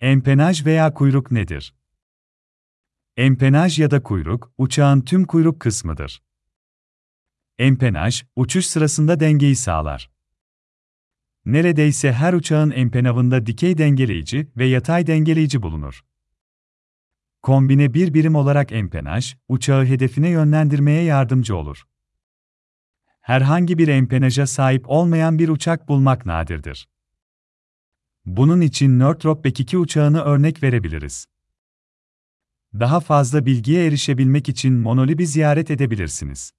Empenaj veya kuyruk nedir? Empenaj ya da kuyruk, uçağın tüm kuyruk kısmıdır. Empenaj, uçuş sırasında dengeyi sağlar. Neredeyse her uçağın empenavında dikey dengeleyici ve yatay dengeleyici bulunur. Kombine bir birim olarak empenaj, uçağı hedefine yönlendirmeye yardımcı olur. Herhangi bir empenaja sahip olmayan bir uçak bulmak nadirdir. Bunun için Northrop Bek-2 uçağını örnek verebiliriz. Daha fazla bilgiye erişebilmek için Monolib'i ziyaret edebilirsiniz.